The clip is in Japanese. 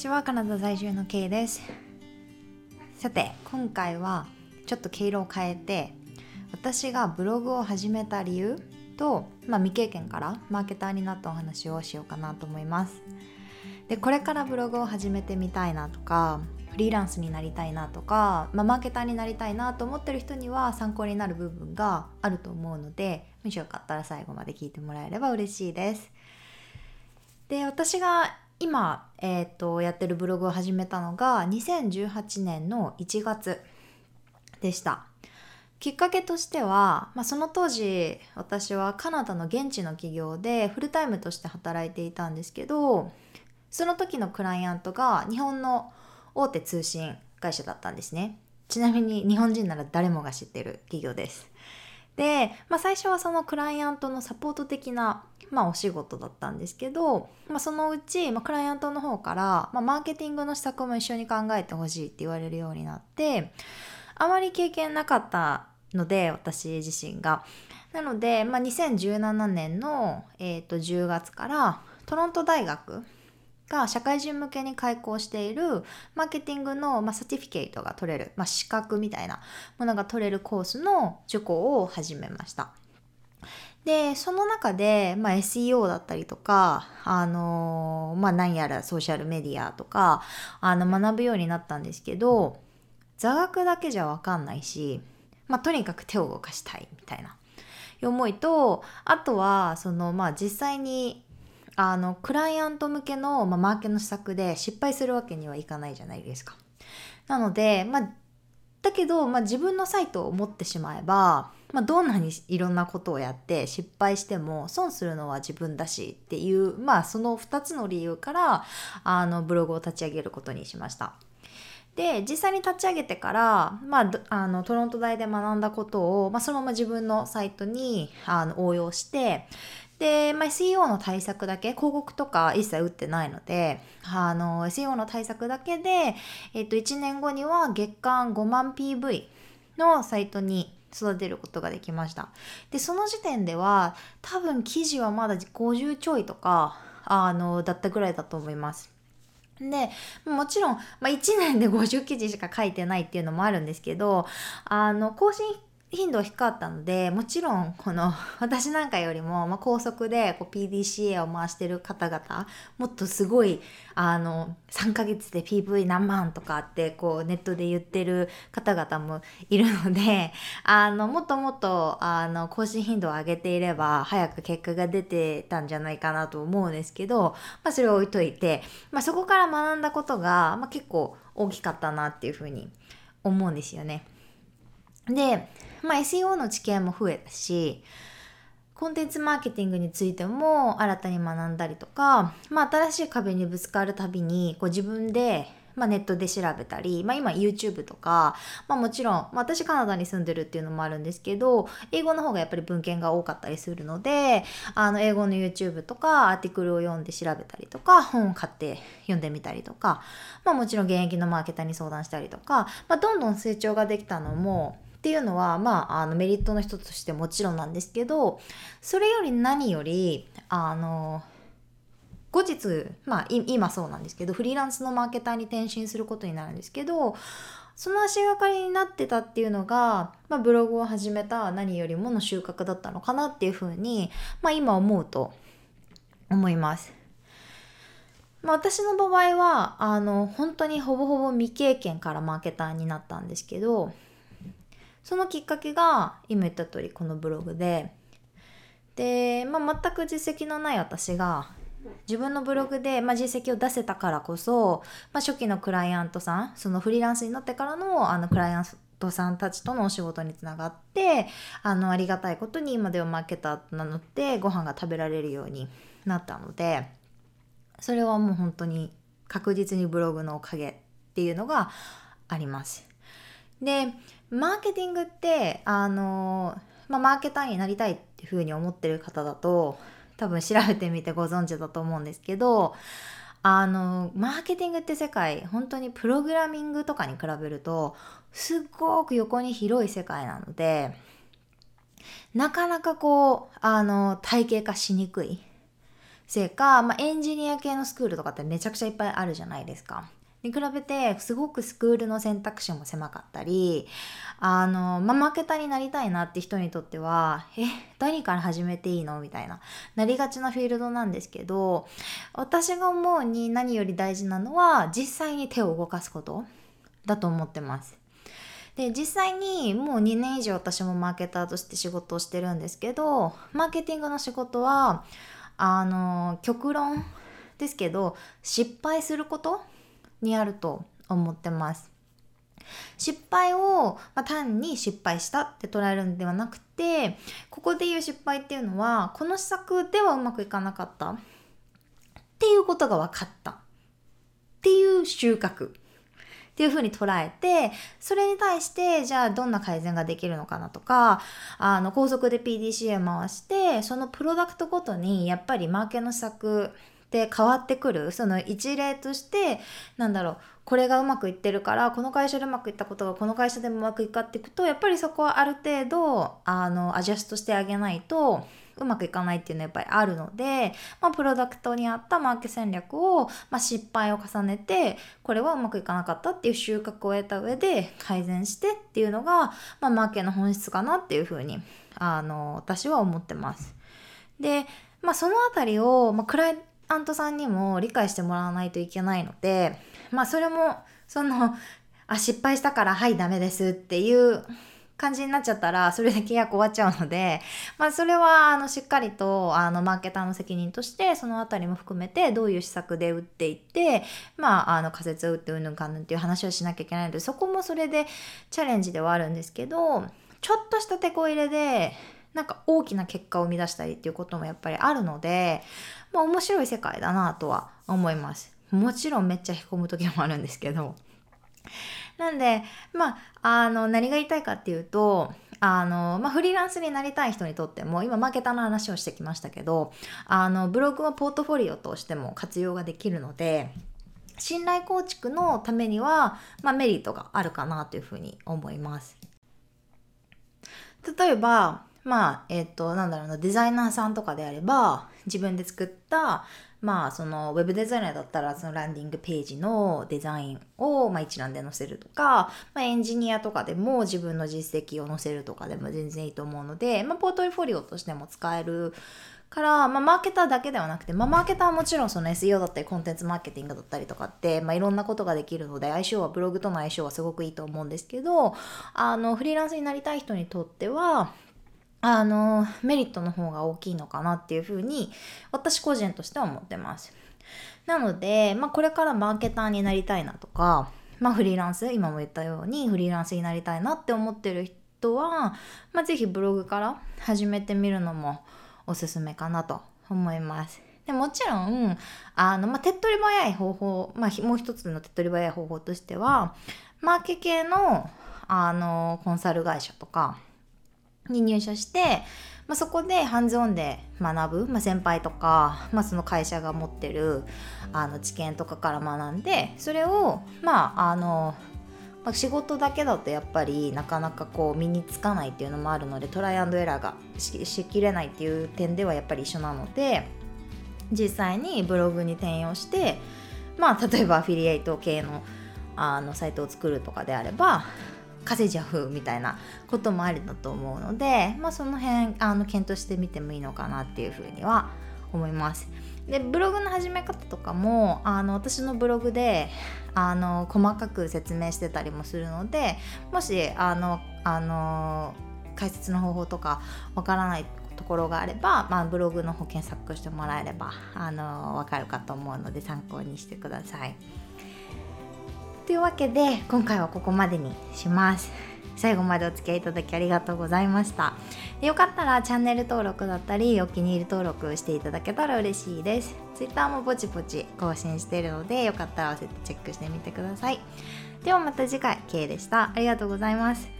ちはカナダ在住の K です。さて今回はちょっと毛色を変えて私がブログを始めた理由と、まあ、未経験からマーケターになったお話をしようかなと思います。でこれからブログを始めてみたいなとかフリーランスになりたいなとか、まあ、マーケターになりたいなと思ってる人には参考になる部分があると思うのでもしよかったら最後まで聞いてもらえれば嬉しいです。で私が今、えーと、やってるブログを始めたのが2018年の1月でした。きっかけとしては、まあ、その当時私はカナダの現地の企業でフルタイムとして働いていたんですけどその時のクライアントが日本の大手通信会社だったんですね。ちなみに日本人なら誰もが知ってる企業です。で、まあ、最初はそのクライアントのサポート的なまあ、お仕事だったんですけど、まあ、そのうち、まあ、クライアントの方から、まあ、マーケティングの施策も一緒に考えてほしいって言われるようになってあまり経験なかったので私自身が。なので、まあ、2017年の、えー、と10月からトロント大学が社会人向けに開講しているマーケティングの、まあ、サティフィケートが取れる、まあ、資格みたいなものが取れるコースの受講を始めました。でその中で、まあ、SEO だったりとか、あのまあ、何やらソーシャルメディアとかあの学ぶようになったんですけど座学だけじゃ分かんないし、まあ、とにかく手を動かしたいみたいな思いとあとはその、まあ、実際にあのクライアント向けの、まあ、マーケの施策で失敗するわけにはいかないじゃないですか。なので、まあ、だけど、まあ、自分のサイトを持ってしまえばまあ、どんなにいろんなことをやって失敗しても損するのは自分だしっていうまあその2つの理由からあのブログを立ち上げることにしました。で実際に立ち上げてから、まあ、あのトロント大で学んだことを、まあ、そのまま自分のサイトにあの応用してで、まあ、SEO の対策だけ広告とか一切打ってないのであの SEO の対策だけで、えっと、1年後には月間5万 PV のサイトに育てることができました。でその時点では多分記事はまだ50ちょいとかあのだったぐらいだと思います。でもちろん、まあ、1年で50記事しか書いてないっていうのもあるんですけどあの更新頻度は低かったのでもちろんこの 私なんかよりも、まあ、高速で PDCA を回してる方々もっとすごいあの3ヶ月で PV 何万とかってこうネットで言ってる方々もいるので あのもっともっとあの更新頻度を上げていれば早く結果が出てたんじゃないかなと思うんですけど、まあ、それを置いといて、まあ、そこから学んだことが、まあ、結構大きかったなっていうふうに思うんですよね。でまあ、SEO の知見も増えたしコンテンツマーケティングについても新たに学んだりとか、まあ、新しい壁にぶつかるたびにこう自分でまあ、ネットで調べたり、まあ、今 YouTube とか、まあ、もちろん、まあ、私カナダに住んでるっていうのもあるんですけど英語の方がやっぱり文献が多かったりするのであの英語の YouTube とかアーティクルを読んで調べたりとか本を買って読んでみたりとか、まあ、もちろん現役のマーケターに相談したりとか、まあ、どんどん成長ができたのもっていうのは、まあ、あのメリットの一つとしてもちろんなんですけどそれより何よりあの後日まあ今そうなんですけどフリーランスのマーケターに転身することになるんですけどその足がかりになってたっていうのが、まあ、ブログを始めた何よりもの収穫だったのかなっていうふうに、まあ、今思うと思います。まあ、私の場合はあの本当にほぼほぼ未経験からマーケターになったんですけどそのきっかけが今言った通りこのブログでで、まあ、全く実績のない私が自分のブログで、まあ、実績を出せたからこそ、まあ、初期のクライアントさんそのフリーランスになってからのあのクライアントさんたちとのお仕事につながってあのありがたいことに今ではマーケターと名乗ってご飯が食べられるようになったのでそれはもう本当に確実にブログのおかげっていうのがあります。でマーケティングってあの、まあ、マーケターになりたいっていうふうに思ってる方だと多分調べてみてご存知だと思うんですけどあのマーケティングって世界本当にプログラミングとかに比べるとすっごく横に広い世界なのでなかなかこうあの体系化しにくいせいか、まあ、エンジニア系のスクールとかってめちゃくちゃいっぱいあるじゃないですか。に比べてすごくスクールの選択肢も狭かったりあの、まあ、マーケターになりたいなって人にとってはえ何から始めていいの？みたいななりがちなフィールドなんですけど私が思うに何より大事なのは実際に手を動かすことだと思ってます。で実際にもう2年以上私もマーケターとして仕事をしてるんですけどマーケティングの仕事はあの極論ですけど失敗することにあると思ってます。失敗を、まあ、単に失敗したって捉えるんではなくてここで言う失敗っていうのはこの施策ではうまくいかなかったっていうことが分かったっていう収穫っていうふうに捉えてそれに対してじゃあどんな改善ができるのかなとかあの高速で PDCA 回してそのプロダクトごとにやっぱりマーケの施策って変わってくるその一例としてなんだろうこれがうまくいってるからこの会社でうまくいったことがこの会社でもうまくいかっていくとやっぱりそこはある程度あのアジャストしてあげないとうまくいかないっていうのはやっぱりあるので、まあ、プロダクトに合ったマーケ戦略を、まあ、失敗を重ねてこれはうまくいかなかったっていう収穫を得た上で改善してっていうのが、まあ、マーケの本質かなっていうふうにあの私は思ってます。で、まあ、そのあたりを、まあ、クライアントさんにも理解してもらわないといけないので、まあそれも、その、あ、失敗したからはいダメですっていう感じになっちゃったらそれで契約終わっちゃうので、まあ、それはあのしっかりとあのマーケターの責任としてその辺りも含めてどういう施策で打っていってまああの仮説を打ってうんぬんかんぬんっていう話をしなきゃいけないのでそこもそれでチャレンジではあるんですけどちょっとした手こ入れでなんか大きな結果を生み出したりっていうこともやっぱりあるので、まあ面白い世界だなとは思います。もちろんめっちゃへこむ時もあるんですけど。なんで、まあ、あの、何が言いたいかっていうと、あの、まあ、フリーランスになりたい人にとっても、今、マーケターの話をしてきましたけど、あの、ブログはポートフォリオとしても活用ができるので、信頼構築のためには、まあ、メリットがあるかなというふうに思います。例えば、まあ、えっ、ー、と、なんだろうな、デザイナーさんとかであれば、自分で作った、まあ、その、ウェブデザイナーだったら、そのランディングページのデザインを、まあ、一覧で載せるとか、まあ、エンジニアとかでも自分の実績を載せるとかでも全然いいと思うので、まあ、ポートフォリオとしても使えるから、まあ、マーケターだけではなくて、まあ、マーケターはもちろんその SEO だったりコンテンツマーケティングだったりとかって、まあ、いろんなことができるので相性はブログとの相性はすごくいいと思うんですけどあのフリーランスになりたい人にとってはあのメリットの方が大きいのかなっていうふうに私個人としては思ってます。なので、まあ、これからマーケターになりたいなとか、まあ、フリーランス今も言ったようにフリーランスになりたいなって思ってる人は、まあ、ぜひブログから始めてみるのもおすすめかなと思います。でもちろんあの、まあ、手っ取り早い方法、まあ、もう一つの手っ取り早い方法としてはマーケ系のあのコンサル会社とかに入社して、まあ、そこでハンズオンで学ぶ、まあ、先輩とか、まあ、その会社が持ってるあの知見とかから学んでそれをまああのまあ、仕事だけだとやっぱりなかなかこう身につかないっていうのもあるのでトライアンドエラーがしきれないっていう点ではやっぱり一緒なので実際にブログに転用してまあ例えばアフィリエイト系のあのサイトを作るとかであれば稼いじゃうみたいなこともありだと思うので、まあ、その辺あの検討してみてもいいのかなっていうふうには思います。でブログの始め方とかもあの私のブログであの細かく説明してたりもするのでもしあのあの解説の方法とかわからないところがあれば、まあ、ブログの方検索してもらえればあの分かるかと思うので参考にしてください。というわけで今回はここまでにします。最後までお付き合いいただきありがとうございました。よかったらチャンネル登録だったりお気に入り登録していただけたら嬉しいです。Twitter もぼちぼち更新しているのでよかったら合わせてチェックしてみてください。ではまた次回 K でした。ありがとうございます。